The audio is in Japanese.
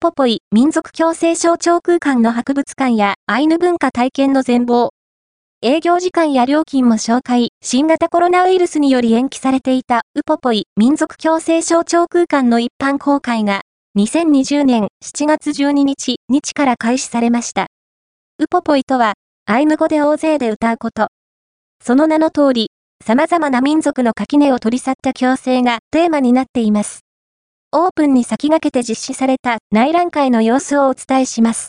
ポポイ民族共生象徴空間の博物館やアイヌ文化体験の全貌。営業時間や料金も紹介、新型コロナウイルスにより延期されていたウポポイ民族共生象徴空間の一般公開が2020年7月12日、日から開始されました。ウポポイとは、アイヌ語で大勢で歌うこと。その名の通り、様々な民族の垣根を取り去った共生がテーマになっています。オープンに先駆けて実施された内覧会の様子をお伝えします。